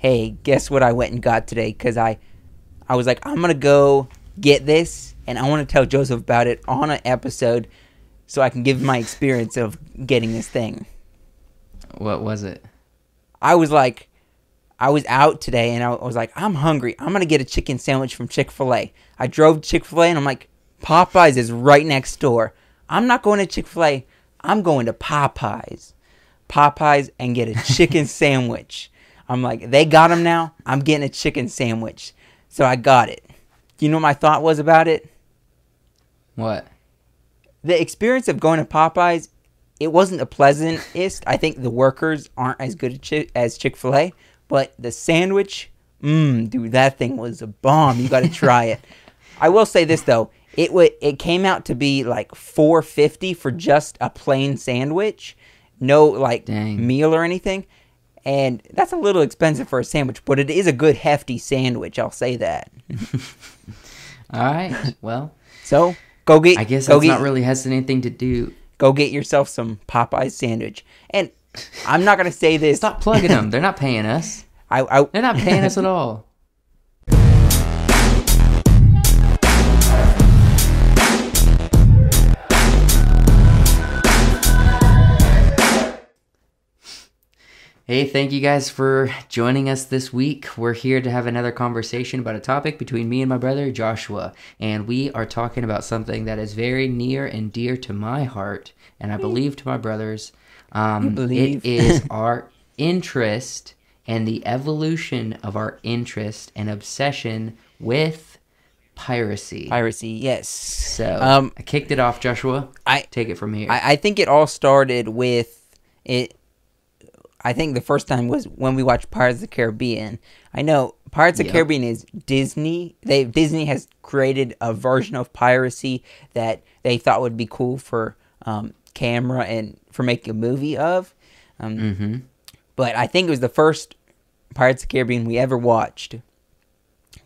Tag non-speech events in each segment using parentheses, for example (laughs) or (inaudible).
hey, guess what I went and got today? Because I, I was like, I'm gonna go get this, and I want to tell Joseph about it on an episode, so I can give my experience of getting this thing. What was it? I was like, I was out today, and I was like, I'm hungry. I'm gonna get a chicken sandwich from Chick Fil A. I drove Chick Fil A, and I'm like, Popeyes is right next door. I'm not going to Chick Fil A. I'm going to Popeyes. Popeyes and get a (laughs) chicken sandwich. I'm like, they got them now. I'm getting a chicken sandwich. So I got it. You know what my thought was about it? What? The experience of going to Popeyes, it wasn't the pleasantest. I think the workers aren't as good as Chick fil A, but the sandwich, mmm, dude, that thing was a bomb. You got to try it. (laughs) I will say this, though. It, w- it came out to be like 450 for just a plain sandwich no like Dang. meal or anything. And that's a little expensive for a sandwich, but it is a good hefty sandwich. I'll say that. (laughs) All right. Well, so go get. I guess go that's get, not really has anything to do. Go get yourself some Popeyes sandwich. And I'm not gonna say (laughs) this. Stop plugging them. They're not paying us. (laughs) I, I They're not paying us at all. Hey, thank you guys for joining us this week. We're here to have another conversation about a topic between me and my brother Joshua. And we are talking about something that is very near and dear to my heart, and I believe to my brother's. Um? It is (laughs) our interest and the evolution of our interest and obsession with piracy. piracy. Yes. So um, I kicked it off, Joshua. I Take it from here. I, I think it all started with it. I think the first time was when we watched Pirates of the Caribbean. I know Pirates of the. Caribbean is Disney. They Disney has created a version of piracy that they thought would be cool for um, camera and for making a movie of. Um, mm-hmm. But I think it was the first Pirates of the Caribbean we ever watched.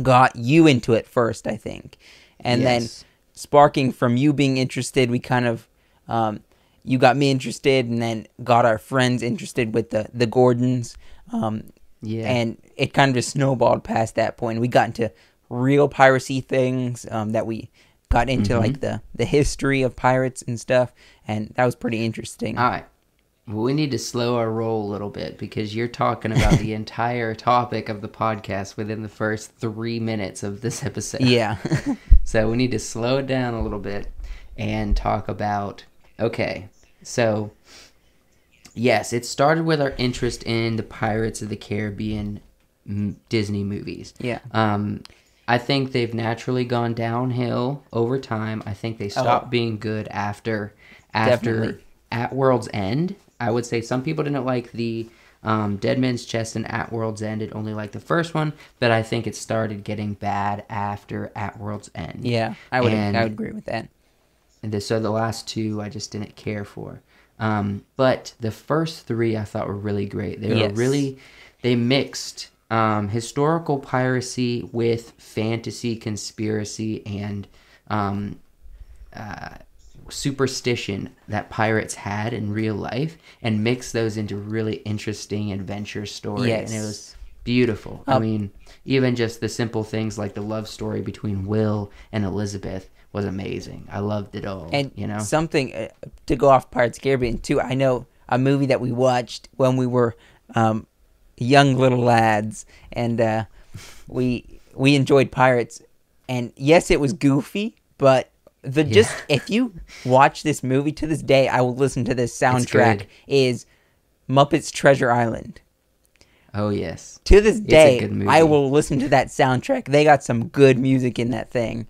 Got you into it first, I think, and then sparking from you being interested, we kind of um, you got me interested, and then got our friends interested with the the Gordons, um, Yeah. and it kind of just snowballed past that point. We got into real piracy things um, that we got into, Mhm. like the the history of pirates and stuff, and that was pretty interesting. All right. Well, we need to slow our roll a little bit because you're talking about the (laughs) entire topic of the podcast within the first three minutes of this episode. yeah, (laughs) So we need to slow it down a little bit and talk about okay. So yes, it started with our interest in the Pirates of the Caribbean m- Disney movies. yeah. Um, I think they've naturally gone downhill over time. I think they stopped Oh. being good after after Definitely. at World's End. I would say some people didn't like the um, Dead Man's Chest and At World's End. It only liked the first one, but I think it started getting bad after At World's End. Yeah, I would And- I would agree with that. And so the last two I just didn't care for. Um, but the first three I thought were really great. They Yes. were really they mixed um, historical piracy with fantasy, conspiracy, and um, uh, superstition that pirates had in real life, and mixed those into really interesting adventure story. And it Yes. was beautiful. I Um, mean, even just the simple things like the love story between Will and Elizabeth was amazing. I loved it all. And you know, something uh, to go off Pirates of Caribbean too. I know a movie that we watched when we were um, young little lads, and uh, we we enjoyed Pirates. And yes, it was goofy, but the Yeah. just if you watch this movie to this day, I will listen to this soundtrack. Is Muppets Treasure Island. Oh yes, To this day. I will listen to that soundtrack. They got some good music in that thing.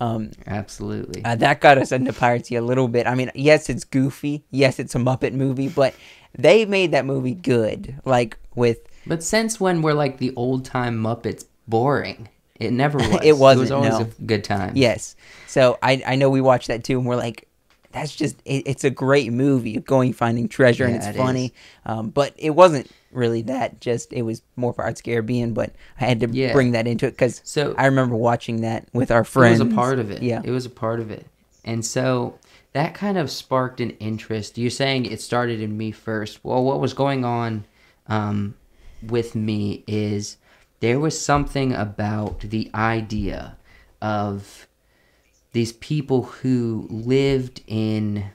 Um, absolutely. uh, that got us into piracy a little bit. I mean, yes, it's goofy. Yes, it's a Muppet movie, but they made that movie good. Like with but since when were like the old time Muppets boring? It never (laughs) was. It wasn't, It was always no. a good time. yes, so I I know we watched that too, and we're like, that's just it, it's a great movie, going finding treasure, and it's it funny. Um, but it wasn't really that. Just it was more Pirates Caribbean, but I had to Yeah. bring that into it because So I remember watching that with our friends. It was a part of it. Yeah. It was a part of it. And so that kind of sparked an interest. You're saying it started in me first. Well, what was going on um, with me is there was something about the idea of these people who lived in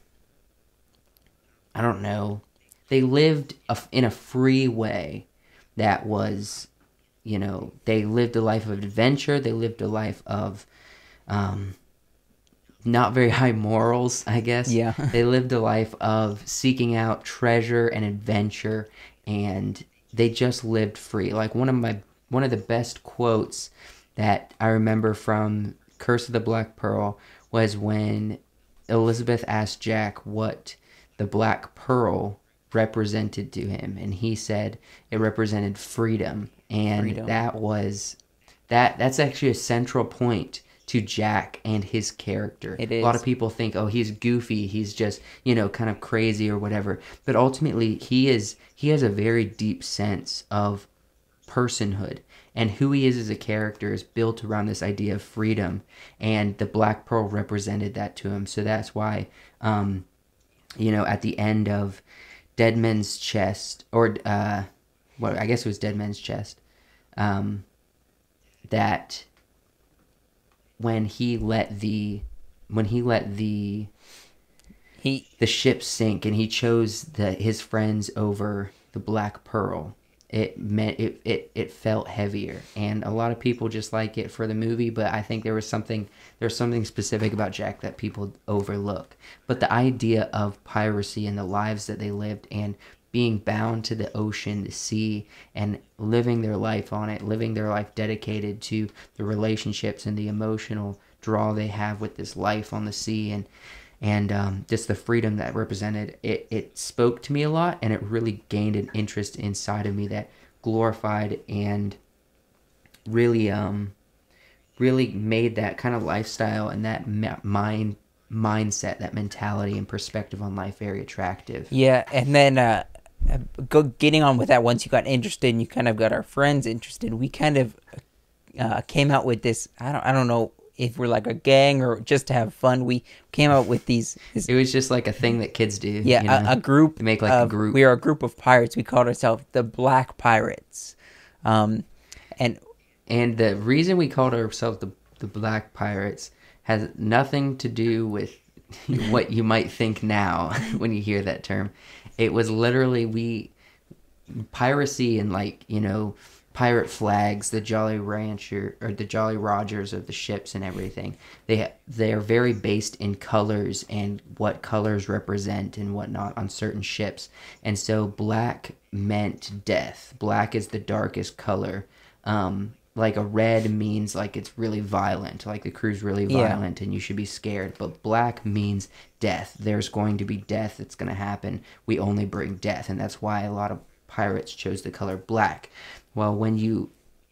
I don't know. They lived a, in a free way that was, you know, they lived a life of adventure. They lived a life of um, not very (laughs) high morals, I guess. Yeah. (laughs) they lived a life of seeking out treasure and adventure, and they just lived free. Like one of my one of the best quotes that I remember from Curse of the Black Pearl was when Elizabeth asked Jack what the Black Pearl represented to him, and he said it represented freedom, and Freedom. that was that. That's actually a central point to Jack and his character. It A lot of people think, oh, he's goofy, he's just you know kind of crazy or whatever, but ultimately he is he has a very deep sense of personhood and who he is as a character is built around this idea of freedom. And the black pearl represented that to him. So that's why um you know at the end of dead men's chest or uh what i guess it was dead men's chest um that when he let the when he let the He the ship sink and he chose the his friends over the black pearl it meant it, it it felt heavier. And a lot of people just like it for the movie but i think there was something there's something specific about jack that people overlook. But the idea of piracy and the lives that they lived and being bound to the ocean the sea and living their life on it living their life dedicated to the relationships and the emotional draw they have with this life on the sea and and um, just the freedom that represented it it spoke to me a lot and it really gained an interest inside of me that glorified and really um really made that kind of lifestyle and that mind mindset that mentality and perspective on life very attractive Yeah, and then uh, go getting on with that. Once you got interested, and you kind of got our friends interested. We kind of uh, came out with this. I don't. I don't know if we're like a gang or just to have fun. We came out with these. This, it was just like a thing that kids do yeah, you know? a, a group. They make like a group. We are a group of pirates. We called ourselves the Black Pirates. Um, and And the reason we called ourselves the the Black Pirates has nothing to do with (laughs) what you might think now (laughs) when you hear that term. It was literally we piracy and like you know pirate flags, the Jolly Rancher or the Jolly Rogers of the ships and everything. They they are very based in colors and what colors represent and whatnot on certain ships. And so black meant death. Black is the darkest color. Um, like a red means like it's really violent, like the crew's really Yeah. violent and you should be scared. But black means death. There's going to be death that's going to happen. We only bring death, and that's why a lot of pirates chose the color black. Well, when you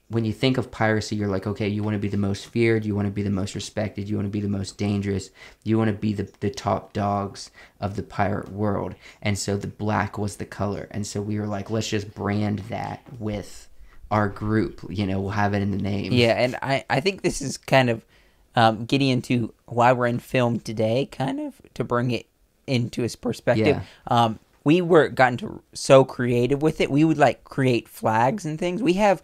when you think of piracy, you're like, okay, you want to be the most feared, you want to be the most respected, you want to be the most dangerous, you want to be the, the top dogs of the pirate world. And so the black was the color. And so we were like, let's just brand that with our group. You know, we'll have it in the name. yeah, and I I think this is kind of um, getting into why we're in film today, kind of to bring it into its perspective. Yeah. Um, we were gotten to so creative with it. We would like create flags and things. We have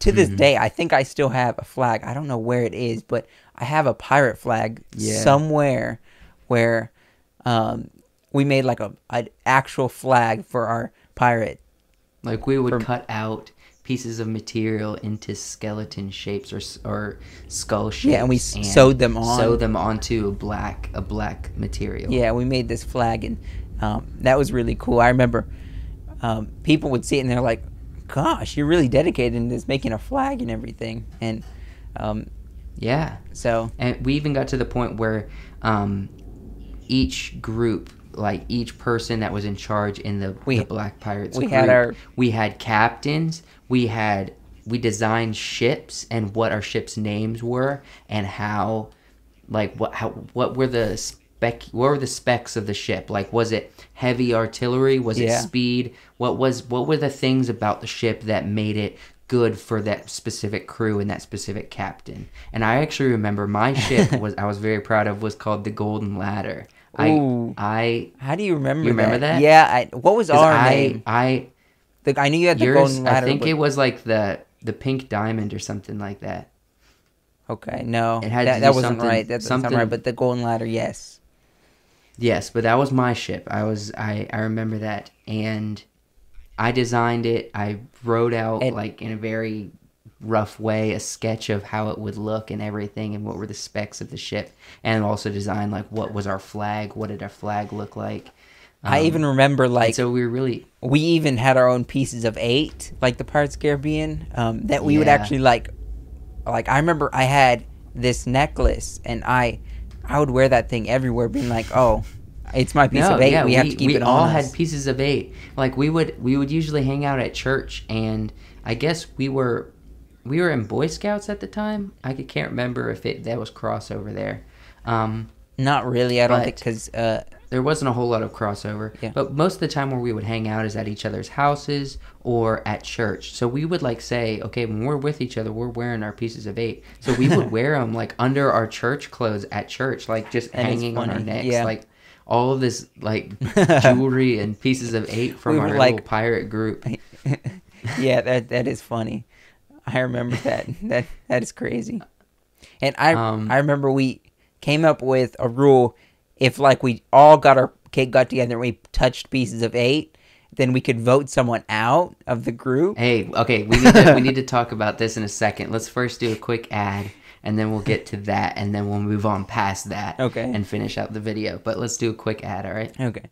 to Mm-hmm. this day. I think I still have a flag. I don't know where it is, but I have a pirate flag Yeah. somewhere where um, we made like a an actual flag for our pirate. Like we would For- cut out pieces of material into skeleton shapes or or skull shapes. Yeah, and we s- sewed them on. Sew them onto a black a black material. Yeah, we made this flag, and um, that was really cool. I remember um, people would see it and they're like, "Gosh, you're really dedicated in this, making a flag and everything." And um, Yeah. so, And we even got to the point where um, each group, like each person that was in charge in the, We- the Black Pirates we group, had our- we had captains, we had we designed ships and what our ships' names were and how, like what how what were the spec what were the specs of the ship? Like was it heavy artillery? Was it speed? What was what were the things about the ship that made it good for that specific crew and that specific captain? And I actually remember my (laughs) ship was I was very proud of was called the Golden Ladder. Ooh. I I how do you remember? You remember that? Yeah. I, what was our I name? I The, I knew you had the Yours, golden ladder. I think but- it was like the the pink diamond or something like that. Okay, no, It had that, that wasn't something- right. That's not something- right. But the golden ladder, yes. Yes, but that was my ship. I was I I remember that and I designed it. I wrote out And- like in a very rough way a sketch of how it would look and everything and what were the specs of the ship and also designed like what was our flag, what did our flag look like. I Um, even remember like so we were really we even had our own pieces of eight, like the Pirates Caribbean, um, that we would actually like. Like I remember, I had this necklace, and I, I would wear that thing everywhere, being like, "Oh, it's my piece of eight. we, have to keep we it all on had us." pieces of eight. Like we would we would usually hang out at church, and I guess we were we were in Boy Scouts at the time. I can't remember if it that was crossover there. Um, Not really. I don't But- think because uh, there wasn't a whole lot of crossover. Yeah. But most of the time where we would hang out is at each other's houses or at church. So we would like say, okay, when we're with each other, we're wearing our pieces of eight. So we would (laughs) wear them like under our church clothes at church, like just is hanging on our necks, Yeah. like all of this like (laughs) jewelry and pieces of eight from We our were, little pirate group. (laughs) yeah, that that is funny. I remember that. that that is crazy. And I Um, I remember we came up with a rule if like we all got our cake got together and we touched pieces of eight, then we could vote someone out of the group. Hey, okay, we need to we (laughs) need to talk about this in a second. Let's first do a quick ad and then we'll get to that and then we'll move on past that Okay. and finish out the video. But let's do a quick ad, all right? Okay.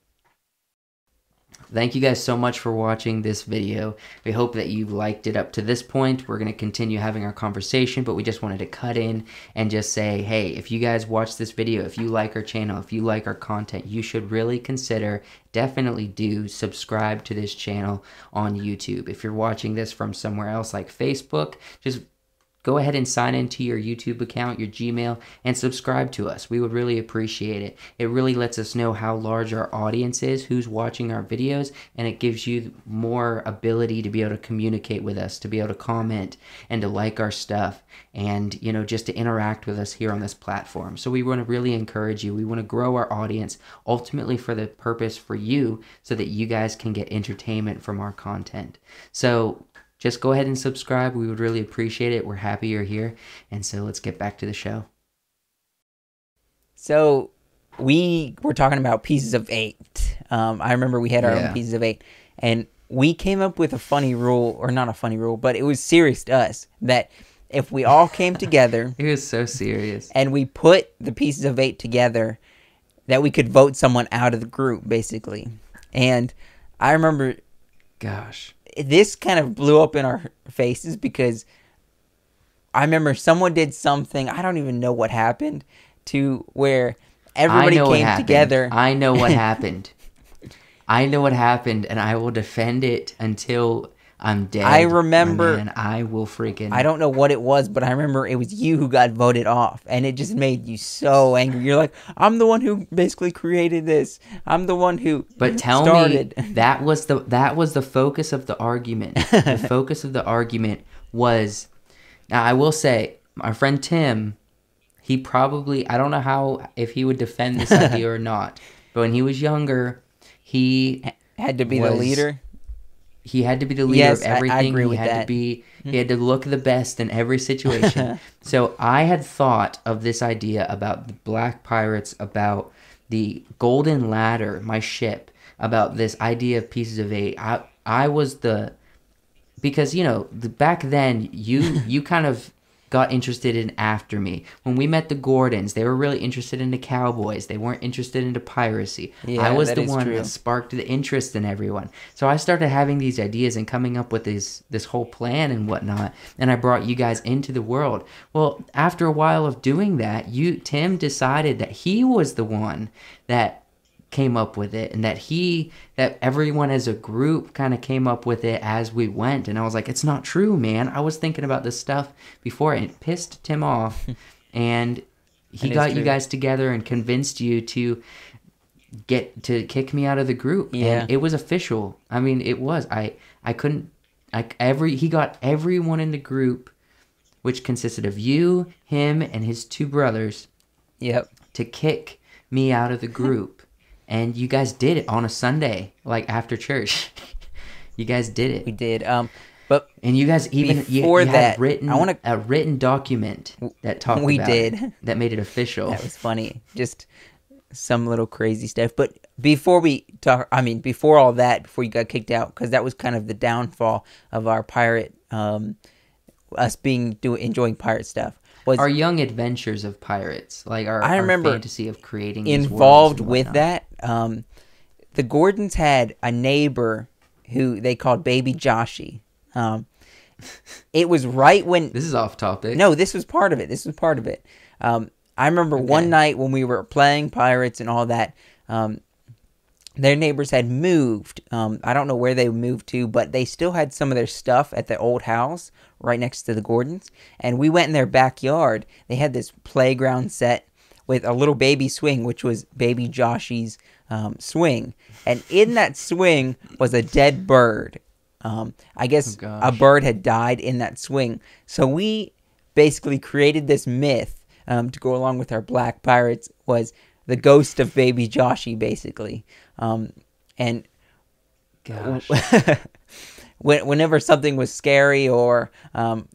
Thank you guys so much for watching this video. We hope that you liked it up to this point. We're going to continue having our conversation, but we just wanted to cut in and just say, hey, if you guys watch this video, if you like our channel, if you like our content, you should really consider, definitely do subscribe to this channel on YouTube. If you're watching this from somewhere else like Facebook, just go ahead and sign into your YouTube account, your Gmail, and subscribe to us. We would really appreciate it. It really lets us know how large our audience is, who's watching our videos, and it gives you more ability to be able to communicate with us, to be able to comment and to like our stuff, and you know, just to interact with us here on this platform. So we want to really encourage you. We want to grow our audience ultimately for the purpose for you so that you guys can get entertainment from our content. So just go ahead and subscribe. We would really appreciate it. We're happy you're here. And so let's get back to the show. So we were talking about pieces of eight. Um, I remember we had our Yeah. own pieces of eight, and we came up with a funny rule, or not a funny rule, but it was serious to us that if we all came (laughs) together It was so serious. and we put the pieces of eight together, that we could vote someone out of the group, basically. And I remember Gosh. This kind of blew up in our faces because I remember someone did something, I don't even know what happened, to where everybody I know what came together. I know what (laughs) happened. I know what happened, and I will defend it until I'm dead. I remember- man. I will freaking. I don't know what it was, but I remember it was you who got voted off, and it just made you so angry. You're like, I'm the one who basically created this. I'm the one who But tell started. me (laughs) that was the that was the focus of the argument. the (laughs) focus of the argument was now I will say our friend Tim he probably I don't know how if he would defend this (laughs) idea or not. But when he was younger, he had to be the leader. He had to be the leader Yes, of I- I everything. agree he with had that. to be he had to mm-hmm. look the best in every situation. (laughs) so I had thought of this idea about the black pirates, about the golden ladder, my ship, about this idea of pieces of eight. I I was the because you know the, back then you (laughs) you kind of got interested in after me. When we met the gordons they were really interested in the cowboys. They weren't interested into piracy. I was the one true. that sparked the interest in everyone. So i started having these ideas and coming up with this this whole plan and whatnot and i brought you guys into the world. Well after a while of doing that you tim decided that he was the one that came up with it and that he that everyone as a group kind of came up with it as we went. And i was like it's not true man. I was thinking about this stuff before and it pissed tim off. (laughs) And he got you guys together and convinced you to get to kick me out of the group. Yeah. and it was official. I mean it was. I i couldn't like every he got everyone in the group which consisted of you him and his two brothers Yep. to kick me out of the group. (laughs) and you guys did it on a Sunday, like after church. (laughs) You guys did it. We did. Um, but And you guys even you, Before you had that, written I wanna- a written document that talked We about did. it, that made it official. that was funny. Just some little crazy stuff. But before we talk, I mean, before all that, before you got kicked out, because that was kind of the downfall of our pirate, um, us being do enjoying pirate stuff. Was our young adventures of pirates, like our, I our remember fantasy of creating involved with that. Um, the Gordons had a neighbor who they called Baby Joshy. Um, it was right when (laughs) This is off topic. no, this was part of it. This was part of it. Um, I remember one night when we were playing pirates and all that. Um, their neighbors had moved. Um, I don't know where they moved to, but they still had some of their stuff at the old house right next to the Gordons. And we went in their backyard. They had this playground set with a little baby swing, which was baby Joshy's um, swing. And in that swing was a dead bird. Um, I guess Oh, a bird had died in that swing. So we basically created this myth um, to go along with our black pirates was the ghost of baby Joshy, basically. Um, and (laughs) whenever something was scary or um,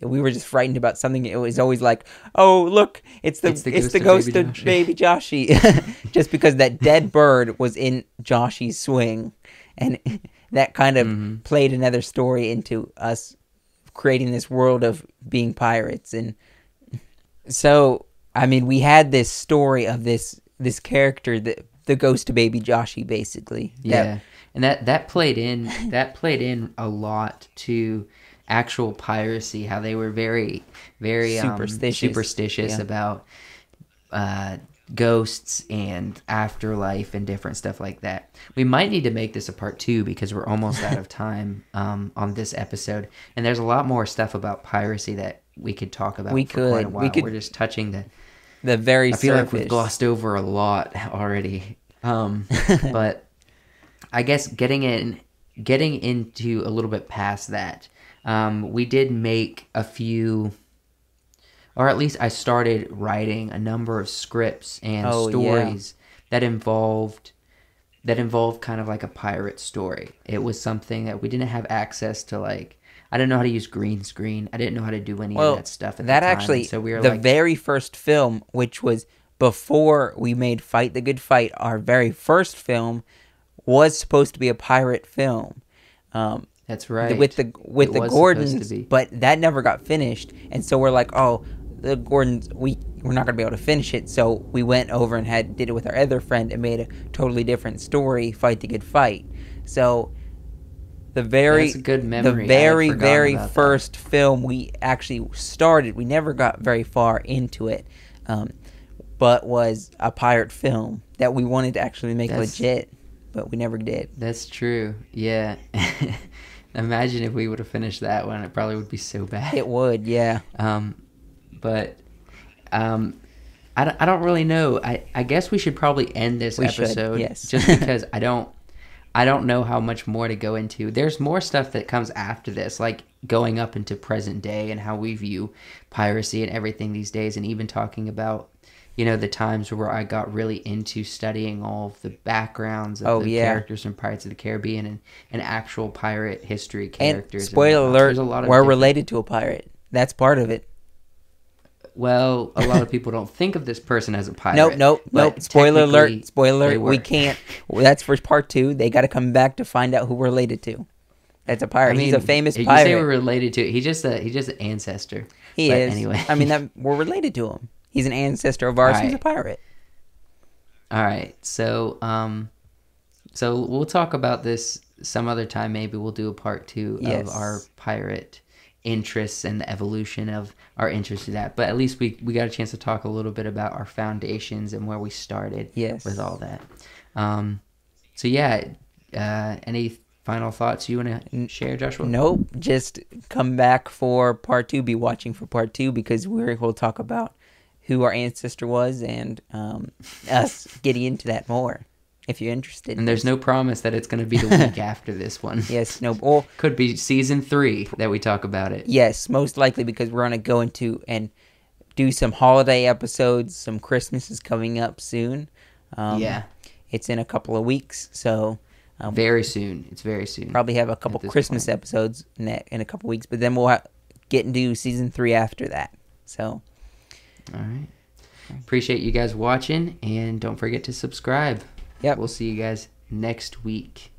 we were just frightened about something, it was always like, "Oh, look, it's the It's it's the the, ghost ghost, of Baby baby Joshy," (laughs) just because that dead (laughs) bird was in Joshy's swing, and that kind of Mhm. played another story into us creating this world of being pirates and so i mean we had this story of this this character the the ghost baby joshy basically that- Yeah, and that that played in that played in a lot to actual piracy. How they were very very um, Superstitious. superstitious Yeah. about uh, ghosts and afterlife and different stuff like that. We might need to make this a part two because we're almost out of (laughs) time um, on this episode, and there's a lot more stuff about piracy that we could talk about. We for quite a could. We could- We're just touching the the very I feel like we've glossed over a lot already. Um, (laughs) but I guess getting in, getting into a little bit past that, um, we did make a few, or at least I started writing a number of scripts and Oh, yeah. stories that involved that involved kind of like a pirate story. It was something that we didn't have access to, like. I didn't know how to use green screen. I didn't know how to do any well of that stuff. At that actually so we were the like, very first film which was before we made fight the good fight our very first film was supposed to be a pirate film um, That's right. with the with It the was supposed to Gordons, but that never got finished, and so we're like, oh, the Gordons, we we're not gonna be able to finish it, so we went over and had did it with our other friend and made a totally different story, fight the good fight. So the very That's a good memory. The very very about that. first film we actually started, we never got very far into it, um, but was a pirate film that we wanted to actually make That's- legit, but we never did. That's true. Yeah. (laughs) Imagine if we would have finished that one. It probably would be so bad. It would, yeah. Um, but um, I, don't- I don't really know. I, I guess we should probably end this We should, episode. yes. just (laughs) because I don't I don't know how much more to go into. There's more stuff that comes after this, like going up into present day and how we view piracy and everything these days, and even talking about you know the times where I got really into studying all of the backgrounds of Oh, the yeah. characters from Pirates of the Caribbean and, and actual pirate history And characters. spoiler whatnot. alert, a lot of we're different- related to a pirate. That's part of it. Well, a lot of people don't think of this person as a pirate. Nope, nope, nope. Spoiler alert, spoiler alert. We can't. (laughs) well, that's for part two. They got to come back to find out who we're related to. That's a pirate. He's a famous you say we're related to. He's just a he's just an ancestor. He but is. Anyway, I mean, that (laughs) we're related to him. He's an ancestor of ours. He's a pirate. All right. So, um, so we'll talk about this some other time. Maybe we'll do a part two Yes. of our pirate interests and the evolution of our interest in that. But at least we we got a chance to talk a little bit about our foundations and where we started Yes. with all that. Um, so yeah. Uh, any final thoughts you want to share, Joshua? Nope. Just come back for part two. Be watching for part two because we'll talk about who our ancestor was and um, (laughs) us getting into that more. If you're interested. And there's no promise that it's going to be the (laughs) week after this one. Yes. No. Well, (laughs) Could be season three that we talk about it. Yes, most likely because we're gonna go into and do some holiday episodes. Some Christmas is coming up soon. Um, yeah. it's in a couple of weeks, so Um, very soon. It's very soon. Probably have a couple Christmas point. episodes in a couple weeks, but then we'll ha- get into season three after that. So all right. Appreciate you guys watching, and don't forget to subscribe. Yeah, We'll see you guys next week.